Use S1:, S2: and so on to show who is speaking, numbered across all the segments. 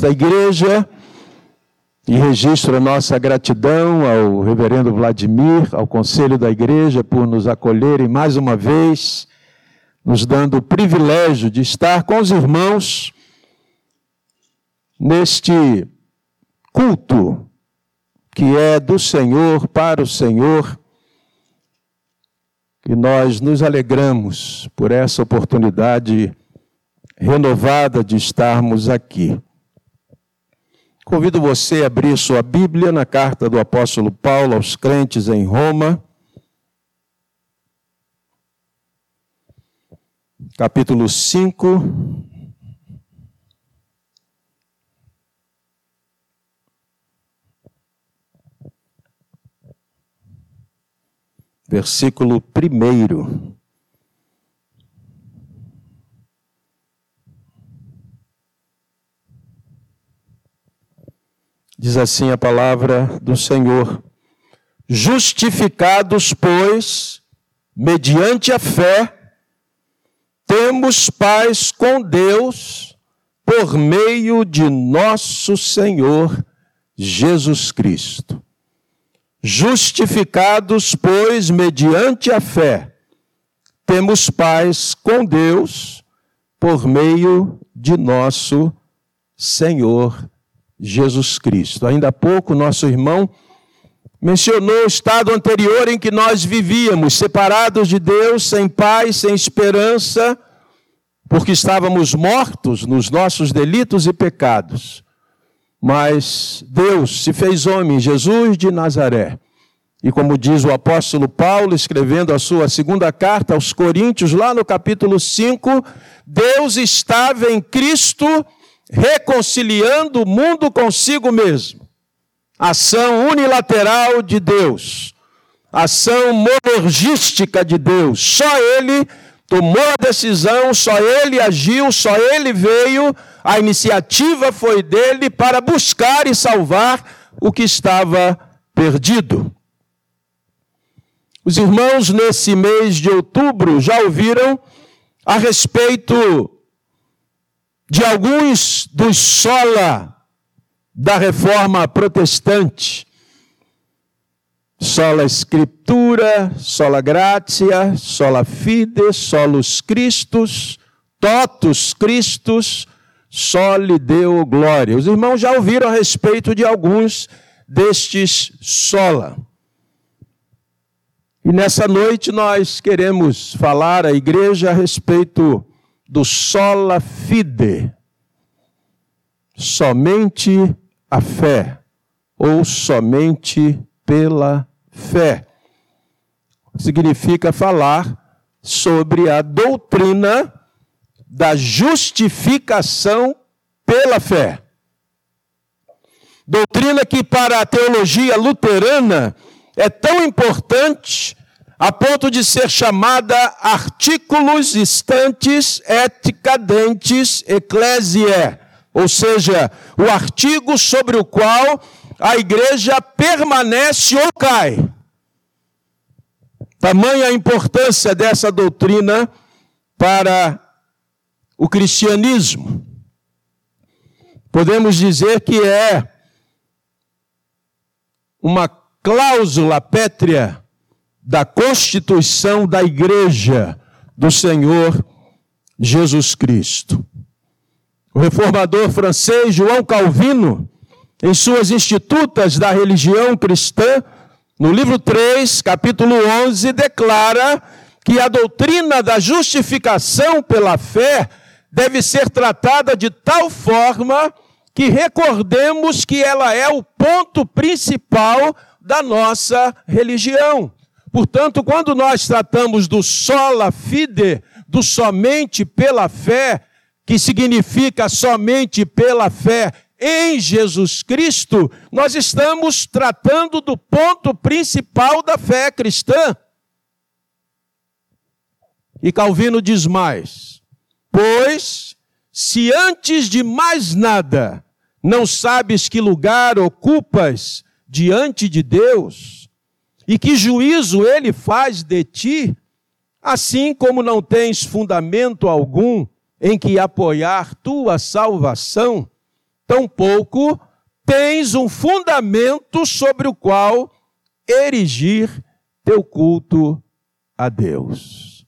S1: da igreja e registro a nossa gratidão ao reverendo Vladimir, ao conselho da igreja por nos acolherem mais uma vez, nos dando o privilégio de estar com os irmãos neste culto que é do Senhor para o Senhor. E nós nos alegramos por essa oportunidade renovada de estarmos aqui. Convido você a abrir sua Bíblia na carta do apóstolo Paulo aos crentes em Roma, capítulo 5. Versículo 1. Diz assim a palavra do Senhor: Justificados, pois, mediante a fé, temos paz com Deus por meio de nosso Senhor Jesus Cristo. Justificados, pois, mediante a fé, temos paz com Deus por meio de nosso Senhor Jesus Cristo. Ainda há pouco, nosso irmão mencionou o estado anterior em que nós vivíamos, separados de Deus, sem paz, sem esperança, porque estávamos mortos nos nossos delitos e pecados. Mas Deus se fez homem, Jesus de Nazaré. E como diz o apóstolo Paulo, escrevendo a sua segunda carta aos Coríntios, lá no capítulo 5, Deus estava em Cristo reconciliando o mundo consigo mesmo. Ação unilateral de Deus, ação monergística de Deus. Só Ele tomou a decisão, só Ele agiu, só Ele veio, a iniciativa foi dele para buscar e salvar o que estava perdido. Os irmãos, nesse mês de outubro, já ouviram a respeito de alguns dos sola da reforma protestante. Sola Escritura, sola gratia, sola fide, solus Christus, totus Christus, soli Deo glória. Os irmãos já ouviram a respeito de alguns destes sola. E nessa noite nós queremos falar à igreja a respeito do sola fide, somente a fé, ou somente pela fé. Significa falar sobre a doutrina da justificação pela fé. Doutrina que para a teologia luterana é tão importante a ponto de ser chamada artículos estantes et cadentes ecclesiae, ou seja, o artigo sobre o qual a igreja permanece ou cai. Tamanha a importância dessa doutrina para o cristianismo. Podemos dizer que é uma cláusula pétrea da constituição da igreja do Senhor Jesus Cristo. O reformador francês João Calvino, em suas Institutas da Religião Cristã, no livro 3, capítulo 11, declara que a doutrina da justificação pela fé deve ser tratada de tal forma que recordemos que ela é o ponto principal da nossa religião. Portanto, quando nós tratamos do sola fide, do somente pela fé, que significa somente pela fé em Jesus Cristo, nós estamos tratando do ponto principal da fé cristã. E Calvino diz mais: Pois, se antes de mais nada não sabes que lugar ocupas diante de Deus, e que juízo ele faz de ti, assim como não tens fundamento algum em que apoiar tua salvação, tampouco tens um fundamento sobre o qual erigir teu culto a Deus.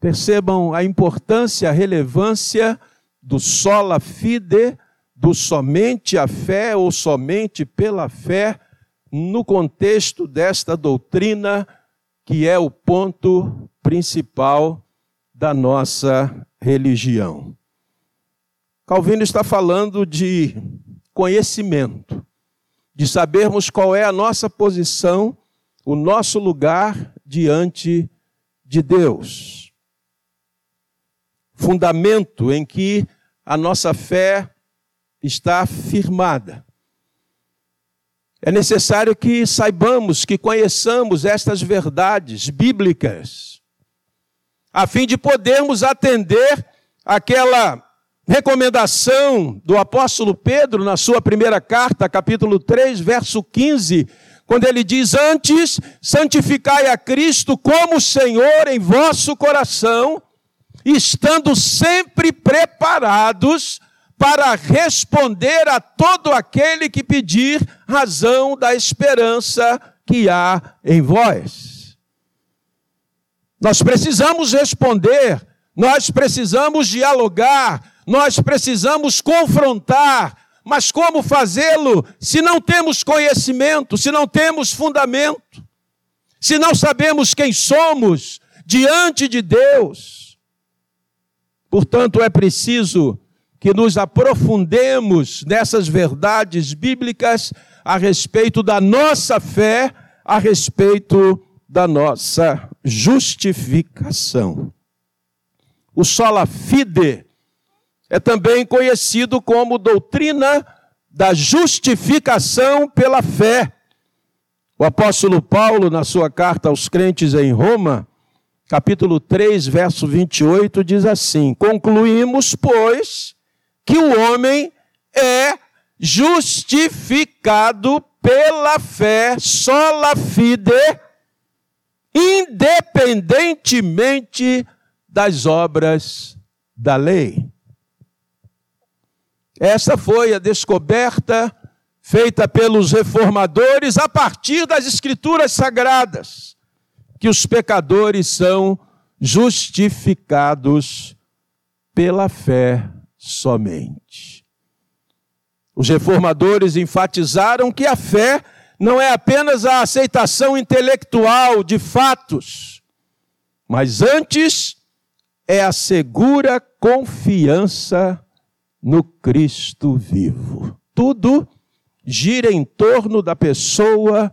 S1: Percebam a importância, a relevância do sola fide, do somente a fé ou somente pela fé, no contexto desta doutrina, que é o ponto principal da nossa religião. Calvino está falando de conhecimento, de sabermos qual é a nossa posição, o nosso lugar diante de Deus. Fundamento em que a nossa fé está firmada. É necessário que saibamos, que conheçamos estas verdades bíblicas, a fim de podermos atender aquela recomendação do apóstolo Pedro na sua primeira carta, capítulo 3, verso 15, quando ele diz: Antes, santificai a Cristo como Senhor em vosso coração, estando sempre preparados para responder a todo aquele que pedir razão da esperança que há em vós. Nós precisamos responder, nós precisamos dialogar, nós precisamos confrontar, mas como fazê-lo se não temos conhecimento, se não temos fundamento, se não sabemos quem somos diante de Deus? Portanto, é preciso que nos aprofundemos nessas verdades bíblicas a respeito da nossa fé, a respeito da nossa justificação. O sola fide é também conhecido como doutrina da justificação pela fé. O apóstolo Paulo, na sua carta aos crentes em Roma, capítulo 3, verso 28, diz assim: Concluímos, pois, que o homem é justificado pela fé, sola fide, independentemente das obras da lei. Essa foi a descoberta feita pelos reformadores a partir das escrituras sagradas, que os pecadores são justificados pela fé somente. Os reformadores enfatizaram que a fé não é apenas a aceitação intelectual de fatos, mas antes é a segura confiança no Cristo vivo. Tudo gira em torno da pessoa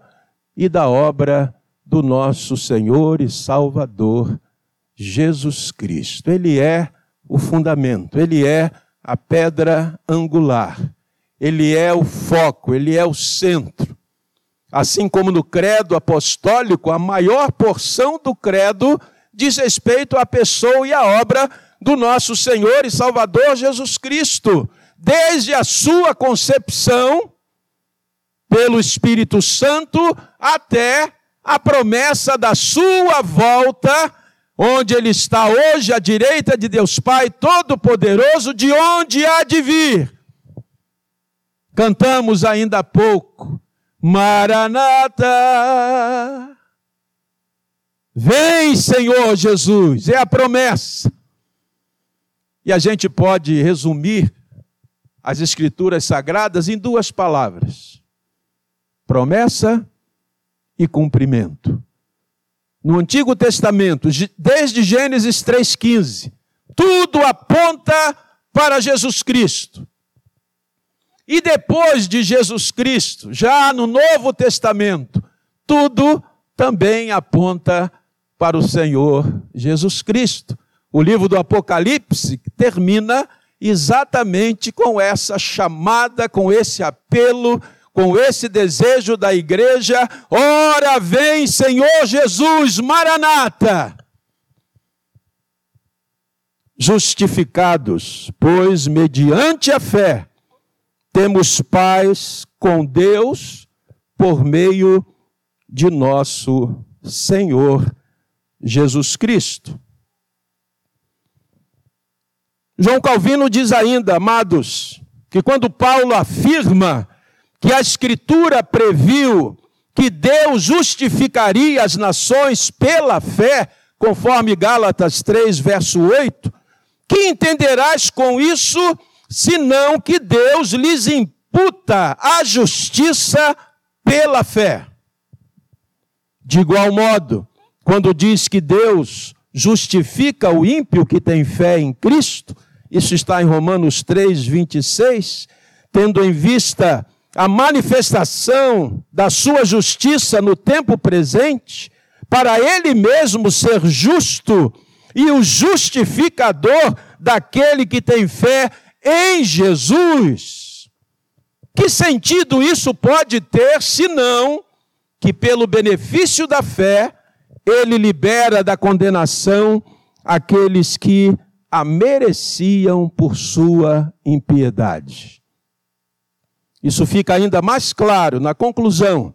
S1: e da obra do nosso Senhor e Salvador Jesus Cristo. Ele é o fundamento, ele é a pedra angular, ele é o foco, ele é o centro. Assim como no credo apostólico, a maior porção do credo diz respeito à pessoa e à obra do nosso Senhor e Salvador Jesus Cristo, desde a sua concepção pelo Espírito Santo até a promessa da sua volta onde ele está hoje à direita de Deus Pai Todo-Poderoso, de onde há de vir. Cantamos ainda há pouco, Maranata. Vem, Senhor Jesus, é a promessa. E a gente pode resumir as Escrituras Sagradas em duas palavras: promessa e cumprimento no Antigo Testamento, desde Gênesis 3,15, tudo aponta para Jesus Cristo. E depois de Jesus Cristo, já no Novo Testamento, tudo também aponta para o Senhor Jesus Cristo. O livro do Apocalipse termina exatamente com essa chamada, com esse apelo com esse desejo da igreja, ora vem Senhor Jesus, Maranata. Justificados, pois mediante a fé temos paz com Deus por meio de nosso Senhor Jesus Cristo. João Calvino diz ainda, amados, que quando Paulo afirma que a Escritura previu que Deus justificaria as nações pela fé, conforme Gálatas 3, verso 8, que entenderás com isso, senão que Deus lhes imputa a justiça pela fé. De igual modo, quando diz que Deus justifica o ímpio que tem fé em Cristo, isso está em Romanos 3, 26, tendo em vista a manifestação da sua justiça no tempo presente, para ele mesmo ser justo e o justificador daquele que tem fé em Jesus. Que sentido isso pode ter, senão que, pelo benefício da fé, ele libera da condenação aqueles que a mereciam por sua impiedade. Isso fica ainda mais claro na conclusão,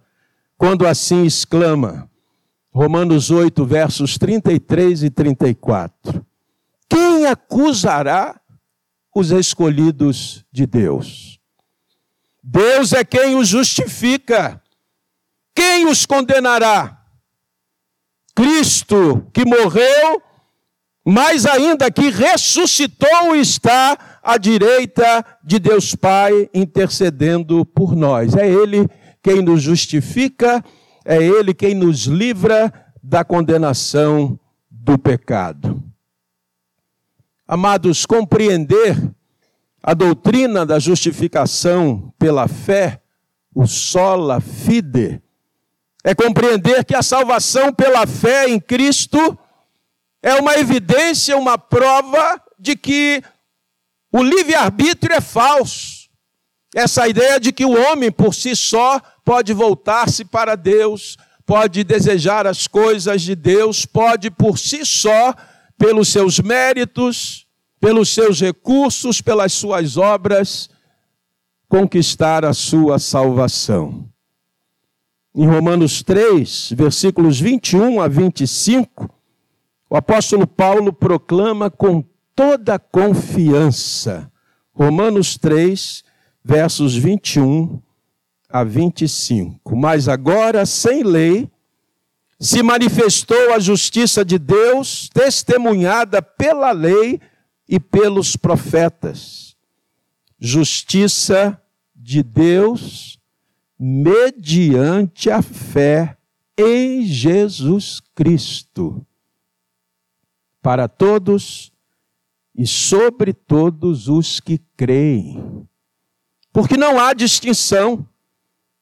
S1: quando assim exclama, Romanos 8, versos 33 e 34. Quem acusará os escolhidos de Deus? Deus é quem os justifica. Quem os condenará? Cristo, que morreu, mas ainda que ressuscitou está à direita de Deus Pai, intercedendo por nós. É Ele quem nos justifica, é Ele quem nos livra da condenação do pecado. Amados, compreender a doutrina da justificação pela fé, o sola fide, é compreender que a salvação pela fé em Cristo é uma evidência, uma prova de que o livre-arbítrio é falso. Essa ideia de que o homem por si só pode voltar-se para Deus, pode desejar as coisas de Deus, pode por si só, pelos seus méritos, pelos seus recursos, pelas suas obras, conquistar a sua salvação em Romanos 3, versículos 21 a 25, o apóstolo Paulo proclama com toda confiança. Romanos 3, versos 21 a 25. Mas agora, sem lei, se manifestou a justiça de Deus, testemunhada pela lei e pelos profetas. Justiça de Deus mediante a fé em Jesus Cristo, para todos e sobre todos os que creem. Porque não há distinção,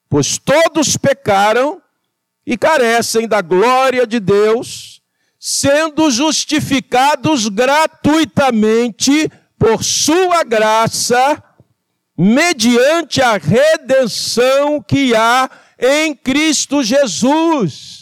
S1: pois todos pecaram e carecem da glória de Deus, sendo justificados gratuitamente por sua graça mediante a redenção que há em Cristo Jesus.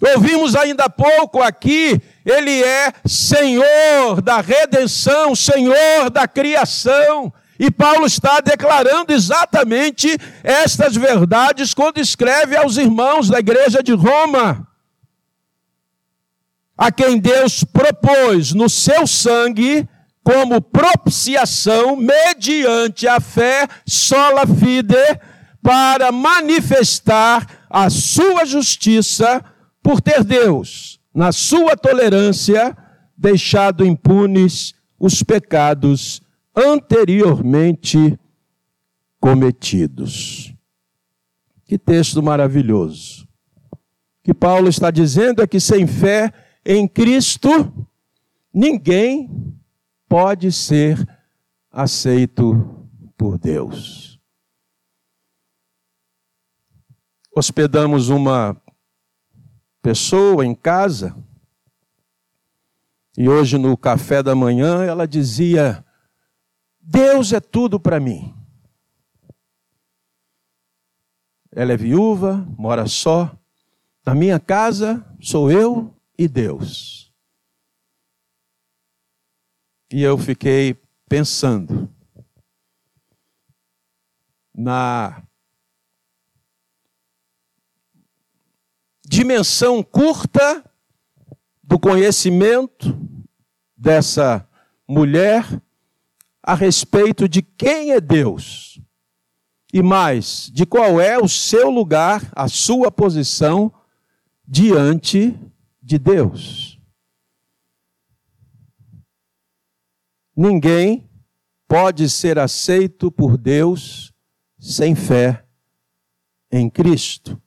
S1: Ouvimos ainda há pouco aqui, Ele é Senhor da redenção, Senhor da criação. E Paulo está declarando exatamente estas verdades quando escreve aos irmãos da igreja de Roma, a quem Deus propôs no seu sangue como propiciação mediante a fé sola fide para manifestar a sua justiça por ter Deus, na sua tolerância, deixado impunes os pecados anteriormente cometidos. Que texto maravilhoso. O que Paulo está dizendo é que sem fé em Cristo, ninguém pode ser aceito por Deus. Hospedamos uma pessoa em casa e hoje no café da manhã ela dizia: Deus é tudo para mim. Ela é viúva, mora só. Na minha casa sou eu e Deus. E eu fiquei pensando na dimensão curta do conhecimento dessa mulher a respeito de quem é Deus e mais, de qual é o seu lugar, a sua posição diante de Deus. Ninguém pode ser aceito por Deus sem fé em Cristo.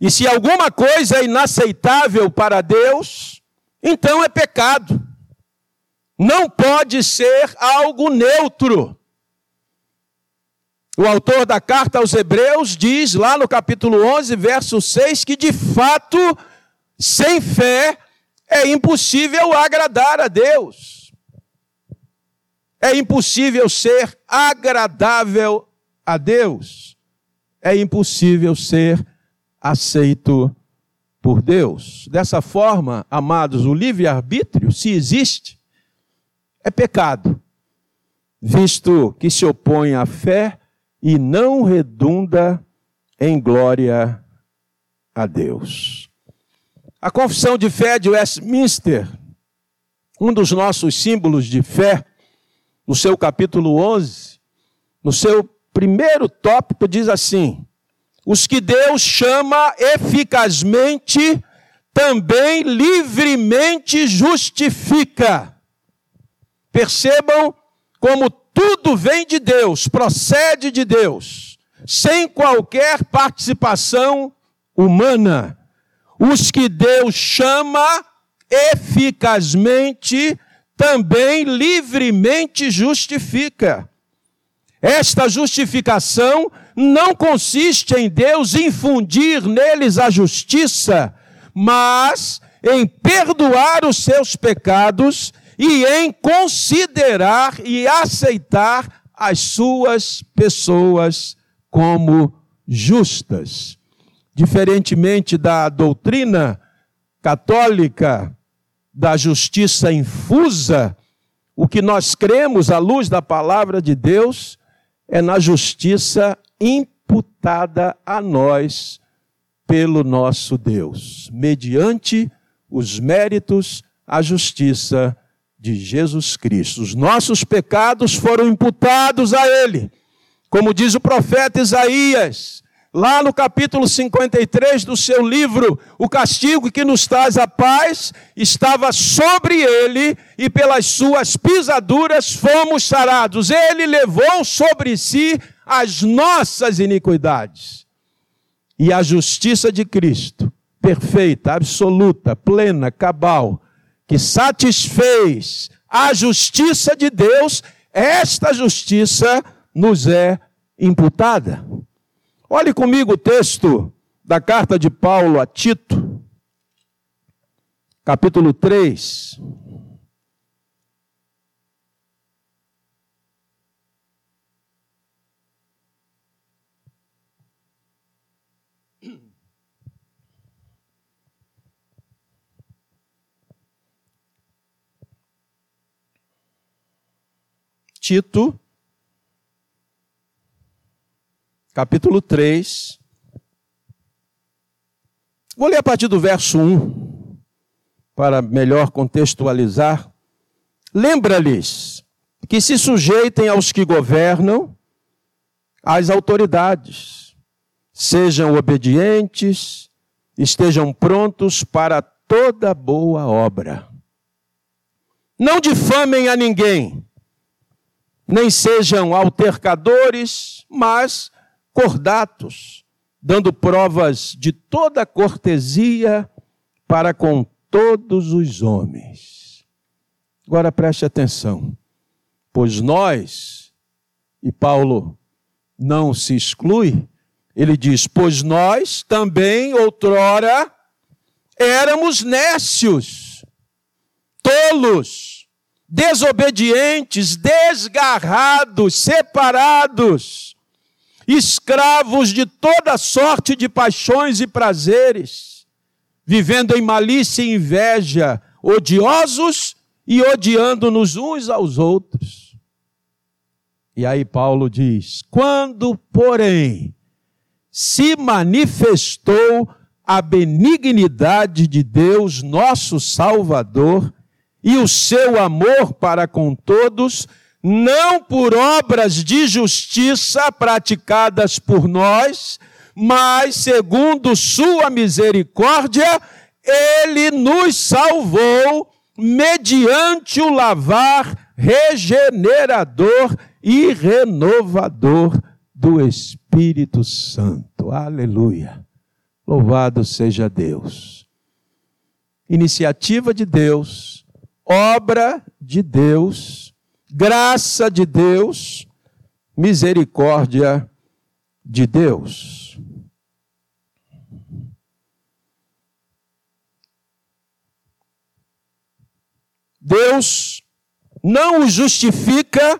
S1: E se alguma coisa é inaceitável para Deus, então é pecado. Não pode ser algo neutro. O autor da carta aos Hebreus diz lá no capítulo 11, verso 6, que de fato, sem fé, é impossível agradar a Deus. É impossível ser agradável a Deus. É impossível ser aceito por Deus. Dessa forma, amados, o livre-arbítrio, se existe, é pecado, visto que se opõe à fé e não redunda em glória a Deus. A confissão de fé de Westminster, um dos nossos símbolos de fé, no seu capítulo 11, no seu primeiro tópico, diz assim: os que Deus chama eficazmente, também livremente justifica. Percebam como tudo vem de Deus, procede de Deus, sem qualquer participação humana. Os que Deus chama eficazmente, também livremente justifica. Esta justificação não consiste em Deus infundir neles a justiça, mas em perdoar os seus pecados e em considerar e aceitar as suas pessoas como justas. Diferentemente da doutrina católica da justiça infusa, o que nós cremos à luz da palavra de Deus é na justiça imputada a nós pelo nosso Deus, mediante os méritos, a justiça de Jesus Cristo. Os nossos pecados foram imputados a Ele. Como diz o profeta Isaías, lá no capítulo 53 do seu livro, o castigo que nos traz a paz estava sobre ele e pelas suas pisaduras fomos sarados. Ele levou sobre si as nossas iniquidades. E a justiça de Cristo, perfeita, absoluta, plena, cabal, que satisfez a justiça de Deus, esta justiça nos é imputada. Olhe comigo o texto da carta de Paulo a Tito, capítulo 3. Tito, capítulo 3. Vou ler a partir do verso 1, para melhor contextualizar. Lembra-lhes que se sujeitem aos que governam, às autoridades, sejam obedientes, estejam prontos para toda boa obra. Não difamem a ninguém nem sejam altercadores, mas cordatos, dando provas de toda cortesia para com todos os homens. Agora preste atenção, pois nós, e Paulo não se exclui, ele diz: Pois nós também outrora éramos nécios, tolos, desobedientes, desgarrados, separados, escravos de toda sorte de paixões e prazeres, vivendo em malícia e inveja, odiosos e odiando-nos uns aos outros. E aí Paulo diz: quando, porém, se manifestou a benignidade de Deus, nosso Salvador, e o seu amor para com todos, não por obras de justiça praticadas por nós, mas segundo sua misericórdia, ele nos salvou mediante o lavar regenerador e renovador do Espírito Santo. Aleluia. Louvado seja Deus. Iniciativa de Deus, obra de Deus, graça de Deus, misericórdia de Deus. Deus não os justifica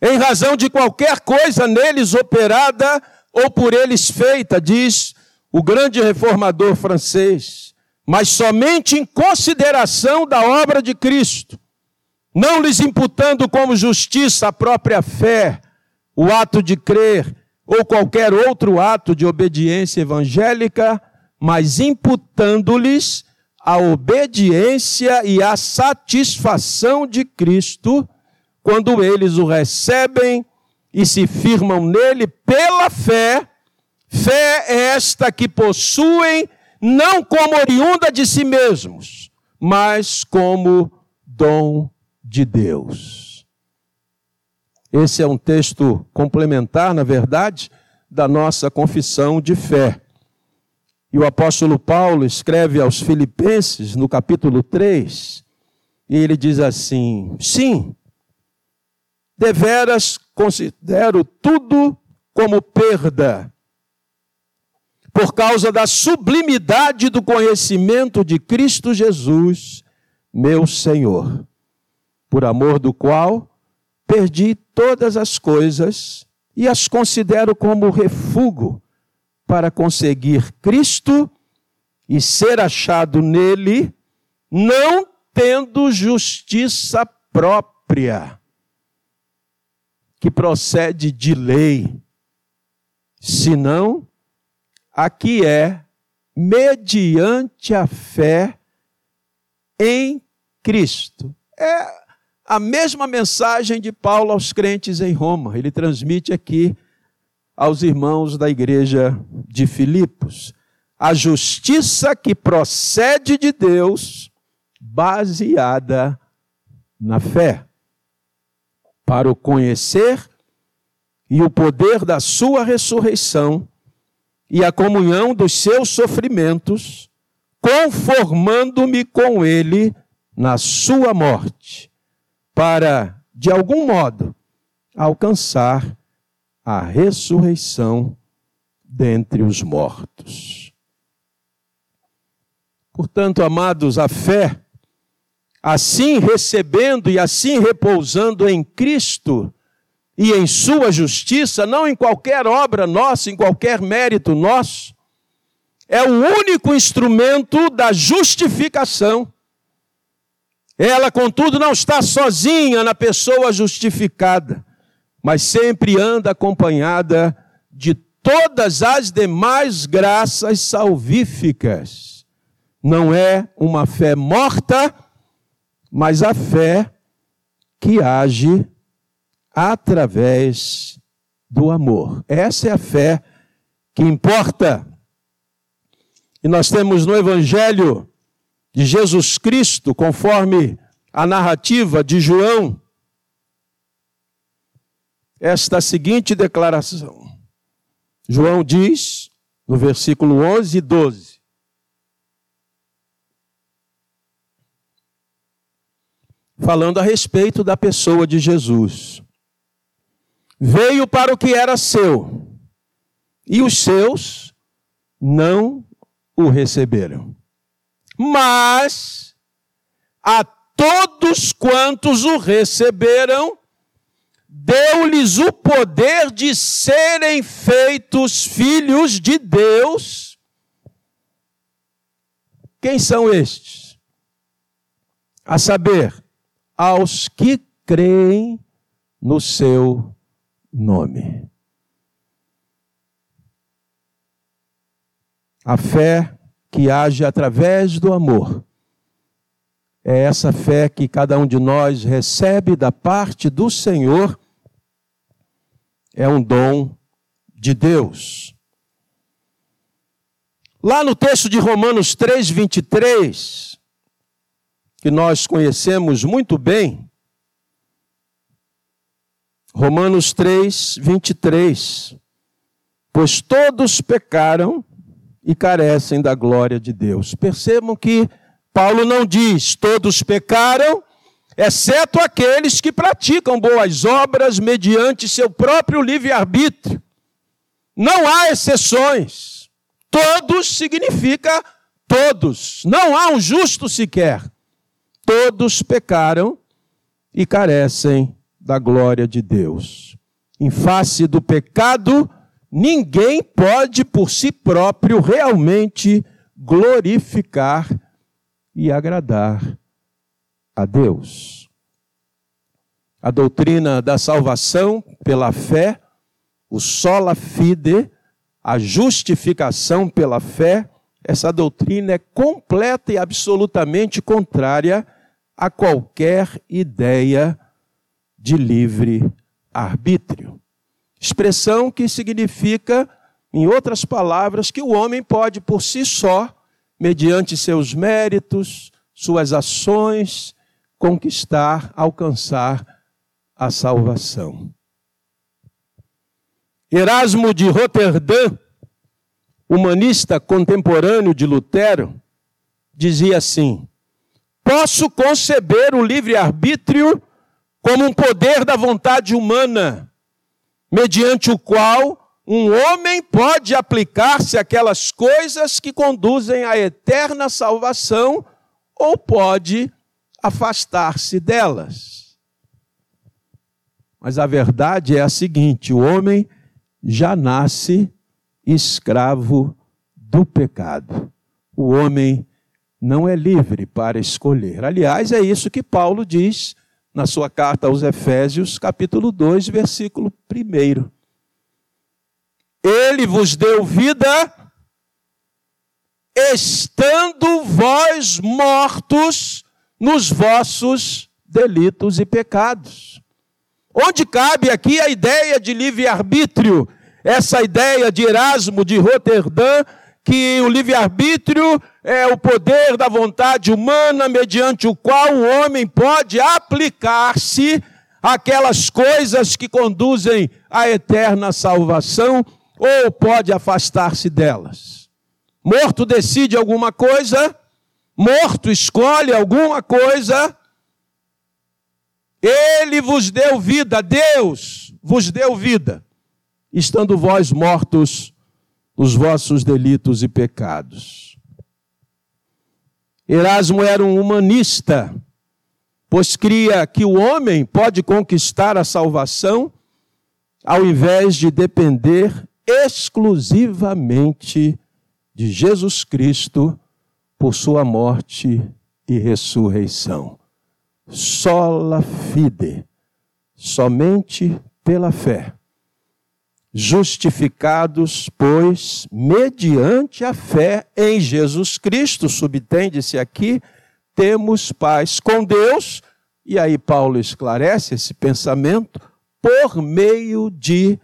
S1: em razão de qualquer coisa neles operada ou por eles feita, diz o grande reformador francês, mas somente em consideração da obra de Cristo, não lhes imputando como justiça a própria fé, o ato de crer ou qualquer outro ato de obediência evangélica, mas imputando-lhes a obediência e a satisfação de Cristo quando eles o recebem e se firmam nele pela fé, fé é esta que possuem não como oriunda de si mesmos, mas como dom de Deus. Esse é um texto complementar, na verdade, da nossa confissão de fé. E o apóstolo Paulo escreve aos Filipenses, no capítulo 3, e ele diz assim: Sim, deveras considero tudo como perda, por causa da sublimidade do conhecimento de Cristo Jesus, meu Senhor, por amor do qual perdi todas as coisas e as considero como refúgio para conseguir Cristo e ser achado nele, não tendo justiça própria, que procede de lei, senão a que é mediante a fé em Cristo. É a mesma mensagem de Paulo aos crentes em Roma. Ele transmite aqui aos irmãos da igreja de Filipos. A justiça que procede de Deus, baseada na fé, para o conhecer e o poder da sua ressurreição e a comunhão dos seus sofrimentos, conformando-me com ele na sua morte, para, de algum modo, alcançar a ressurreição dentre os mortos. Portanto, amados, a fé, assim recebendo e assim repousando em Cristo e em Sua justiça, não em qualquer obra nossa, em qualquer mérito nosso, é o único instrumento da justificação. Ela, contudo, não está sozinha na pessoa justificada mas sempre anda acompanhada de todas as demais graças salvíficas. Não é uma fé morta, mas a fé que age através do amor. Essa é a fé que importa. E nós temos no Evangelho de Jesus Cristo, conforme a narrativa de João, esta seguinte declaração. João diz, no versículo 11 e 12: Falando a respeito da pessoa de Jesus. Veio para o que era seu, e os seus não o receberam. Mas a todos quantos o receberam, deu-lhes o poder de serem feitos filhos de Deus. Quem são estes? A saber, aos que creem no seu nome. A fé que age através do amor é essa fé que cada um de nós recebe da parte do Senhor, é um dom de Deus. Lá no texto de Romanos 3, 23, que nós conhecemos muito bem, Romanos 3, 23. Pois todos pecaram e carecem da glória de Deus. Percebam que Paulo não diz todos pecaram, exceto aqueles que praticam boas obras mediante seu próprio livre-arbítrio. Não há exceções. Todos significa todos. Não há um justo sequer. Todos pecaram e carecem da glória de Deus. Em face do pecado, ninguém pode por si próprio realmente glorificar e agradar a Deus. A doutrina da salvação pela fé, o sola fide, a justificação pela fé, essa doutrina é completa e absolutamente contrária a qualquer ideia de livre arbítrio. Expressão que significa, em outras palavras, que o homem pode por si só, mediante seus méritos, suas ações, conquistar, alcançar a salvação. Erasmo de Roterdã, humanista contemporâneo de Lutero, dizia assim: Posso conceber o livre-arbítrio como um poder da vontade humana mediante o qual um homem pode aplicar-se àquelas coisas que conduzem à eterna salvação ou pode afastar-se delas. Mas a verdade é a seguinte: o homem já nasce escravo do pecado. O homem não é livre para escolher. Aliás, é isso que Paulo diz na sua carta aos Efésios, capítulo 2, versículo 1. Ele vos deu vida, estando vós mortos nos vossos delitos e pecados. Onde cabe aqui a ideia de livre-arbítrio, essa ideia de Erasmo de Roterdã, que o livre-arbítrio é o poder da vontade humana mediante o qual o homem pode aplicar-se àquelas coisas que conduzem à eterna salvação ou pode afastar-se delas. Morto decide alguma coisa, morto escolhe alguma coisa, ele vos deu vida, Deus vos deu vida, estando vós mortos os vossos delitos e pecados. Erasmo era um humanista, pois cria que o homem pode conquistar a salvação ao invés de depender exclusivamente de Jesus Cristo por sua morte e ressurreição. Sola fide, somente pela fé justificados, pois, mediante a fé em Jesus Cristo, subtende-se aqui, temos paz com Deus, e aí Paulo esclarece esse pensamento, por meio de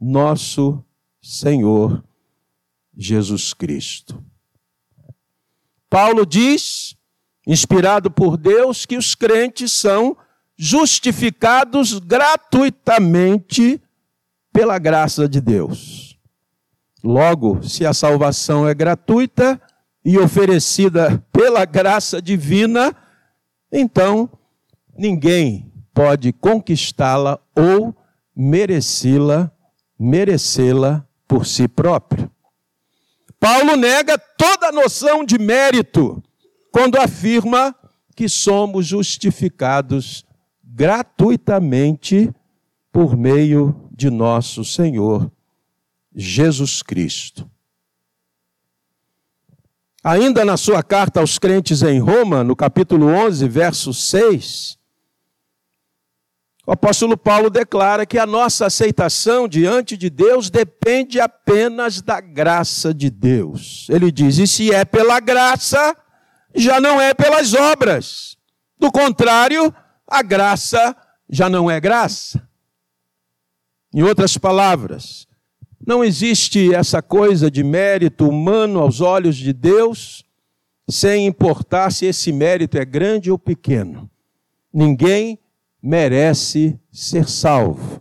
S1: nosso Senhor Jesus Cristo. Paulo diz, inspirado por Deus, que os crentes são justificados gratuitamente pela graça de Deus. Logo, se a salvação é gratuita e oferecida pela graça divina, então ninguém pode conquistá-la ou merecê-la, merecê-la por si próprio. Paulo nega toda noção de mérito quando afirma que somos justificados gratuitamente por meio de nosso Senhor Jesus Cristo. Ainda na sua carta aos crentes em Roma, no capítulo 11, verso 6, o apóstolo Paulo declara que a nossa aceitação diante de Deus depende apenas da graça de Deus. Ele diz: e se é pela graça, já não é pelas obras. Do contrário, a graça já não é graça. Em outras palavras, não existe essa coisa de mérito humano aos olhos de Deus, sem importar se esse mérito é grande ou pequeno. Ninguém merece ser salvo.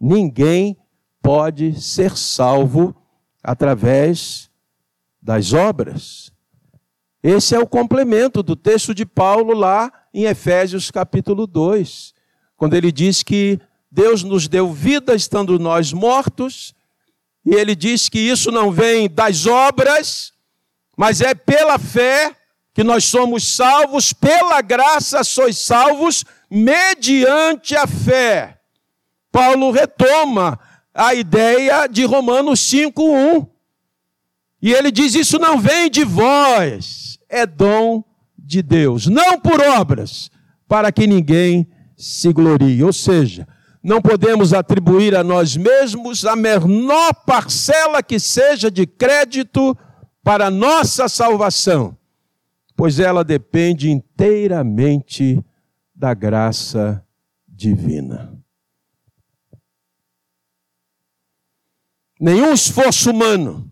S1: Ninguém pode ser salvo através das obras. Esse é o complemento do texto de Paulo lá em Efésios capítulo 2, quando ele diz que Deus nos deu vida estando nós mortos, e ele diz que isso não vem das obras, mas é pela fé que nós somos salvos, pela graça sois salvos, mediante a fé. Paulo retoma a ideia de Romanos 5:1. E ele diz: Isso não vem de vós, é dom de Deus, não por obras, para que ninguém se glorie. Ou seja, não podemos atribuir a nós mesmos a menor parcela que seja de crédito para nossa salvação, pois ela depende inteiramente da graça divina. Nenhum esforço humano,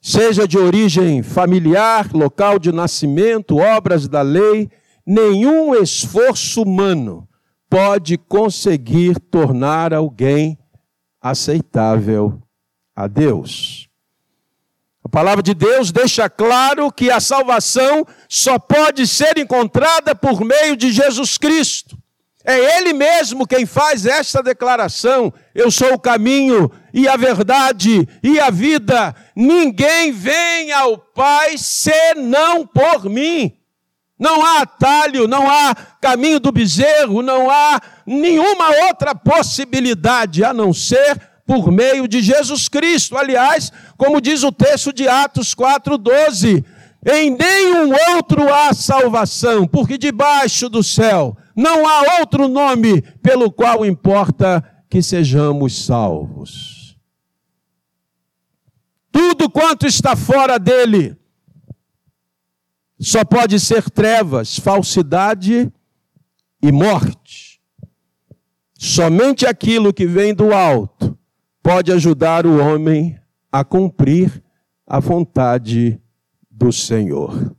S1: seja de origem familiar, local de nascimento, obras da lei, nenhum esforço humano pode conseguir tornar alguém aceitável a Deus. A palavra de Deus deixa claro que a salvação só pode ser encontrada por meio de Jesus Cristo. É Ele mesmo quem faz esta declaração: Eu sou o caminho e a verdade e a vida. Ninguém vem ao Pai senão por mim. Não há atalho, não há caminho do bezerro, não há nenhuma outra possibilidade a não ser por meio de Jesus Cristo. Aliás, como diz o texto de Atos 4:12, em nenhum outro há salvação, porque debaixo do céu não há outro nome pelo qual importa que sejamos salvos. Tudo quanto está fora dele só pode ser trevas, falsidade e morte. Somente aquilo que vem do alto pode ajudar o homem a cumprir a vontade do Senhor.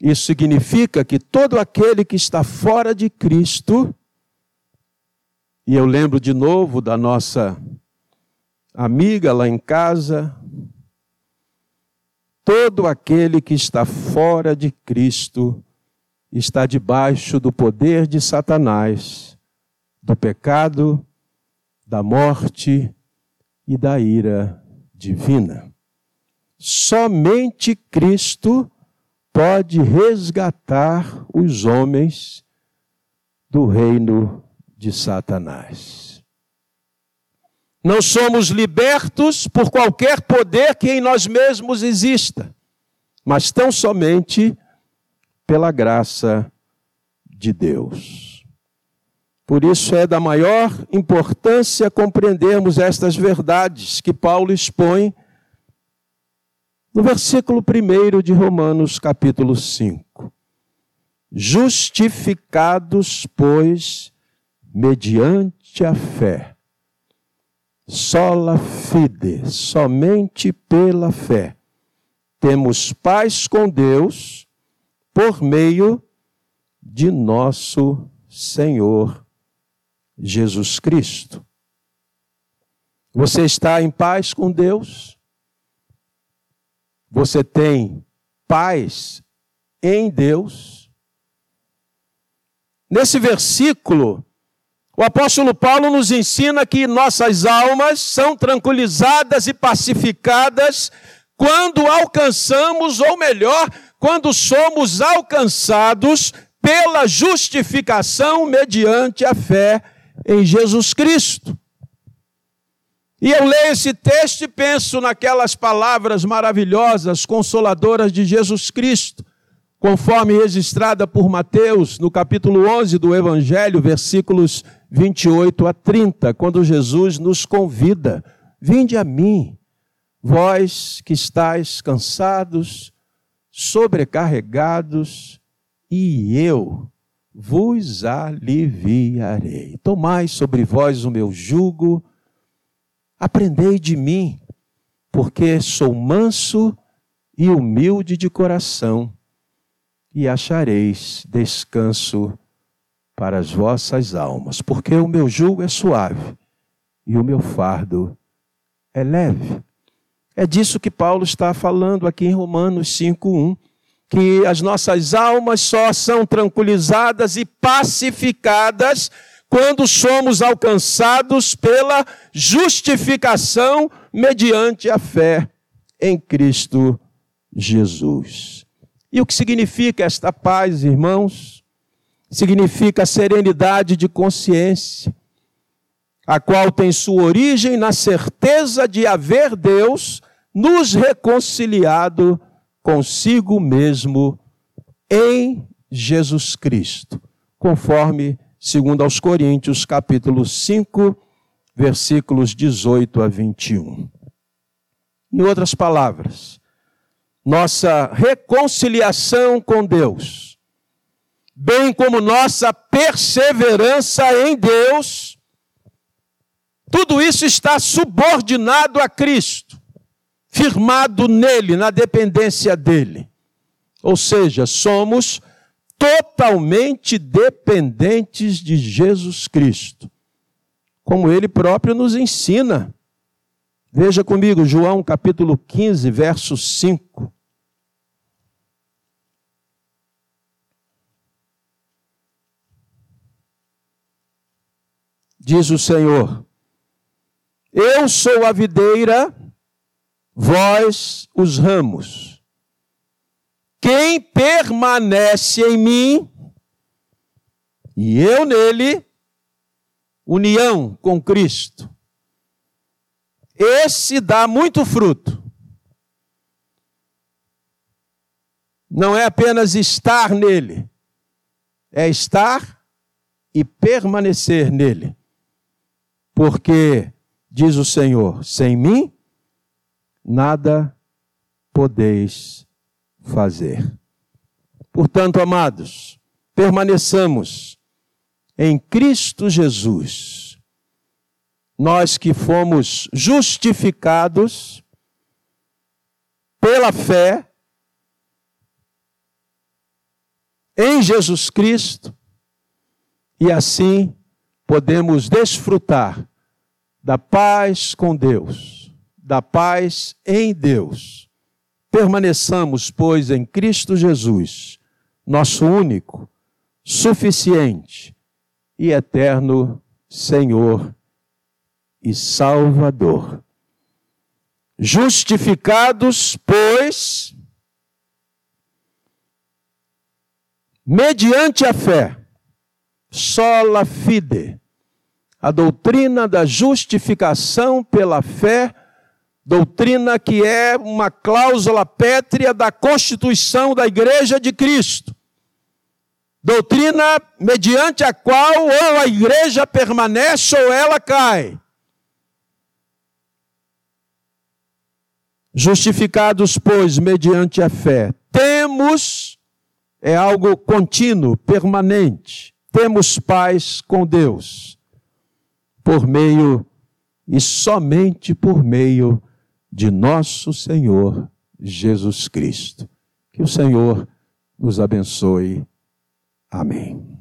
S1: Isso significa que todo aquele que está fora de Cristo, e eu lembro de novo da nossa amiga lá em casa, todo aquele que está fora de Cristo está debaixo do poder de Satanás, do pecado, da morte e da ira divina. Somente Cristo pode resgatar os homens do reino de Satanás. Não somos libertos por qualquer poder que em nós mesmos exista, mas tão somente pela graça de Deus. Por isso é da maior importância compreendermos estas verdades que Paulo expõe no versículo 1 de Romanos, capítulo 5. Justificados, pois, mediante a fé, sola fide, somente pela fé, temos paz com Deus por meio de nosso Senhor Jesus Cristo. Você está em paz com Deus? Você tem paz em Deus. Nesse versículo, o apóstolo Paulo nos ensina que nossas almas são tranquilizadas e pacificadas quando alcançamos, ou melhor, quando somos alcançados pela justificação mediante a fé em Jesus Cristo. E eu leio esse texto e penso naquelas palavras maravilhosas, consoladoras de Jesus Cristo, conforme registrada por Mateus no capítulo 11 do Evangelho, versículos 28 a 30, quando Jesus nos convida: Vinde a mim, vós que estáis cansados, sobrecarregados, e eu vos aliviarei. Tomai sobre vós o meu jugo, aprendei de mim, porque sou manso e humilde de coração, e achareis descanso para as vossas almas, porque o meu jugo é suave e o meu fardo é leve. É disso que Paulo está falando aqui em Romanos 5:1 que as nossas almas só são tranquilizadas e pacificadas quando somos alcançados pela justificação mediante a fé em Cristo Jesus. E o que significa esta paz, irmãos? Significa serenidade de consciência, a qual tem sua origem na certeza de haver Deus nos reconciliado consigo mesmo em Jesus Cristo, conforme segundo aos Coríntios, capítulo 5, versículos 18 a 21. Em outras palavras, nossa reconciliação com Deus, bem como nossa perseverança em Deus, tudo isso está subordinado a Cristo firmado nele, na dependência dele. Ou seja, somos totalmente dependentes de Jesus Cristo, como ele próprio nos ensina. Veja comigo, João capítulo 15, verso 5. Diz o Senhor: Eu sou a videira vós os ramos. Quem permanece em mim e eu nele, união com Cristo, esse dá muito fruto. Não é apenas estar nele, é estar e permanecer nele. Porque, diz o Senhor, sem mim nada podeis fazer. Portanto, amados, permaneçamos em Cristo Jesus. Nós que fomos justificados pela fé em Jesus Cristo e assim podemos desfrutar da paz com Deus da paz em Deus. Permaneçamos, pois, em Cristo Jesus, nosso único, suficiente e eterno Senhor e Salvador. Justificados, pois, mediante a fé, sola fide, a doutrina da justificação pela fé doutrina que é uma cláusula pétrea da constituição da Igreja de Cristo. Doutrina mediante a qual ou a igreja permanece ou ela cai. Justificados, pois, mediante a fé, temos, é algo contínuo, permanente, temos paz com Deus, por meio e somente por meio de nosso Senhor Jesus Cristo. Que o Senhor nos abençoe. Amém.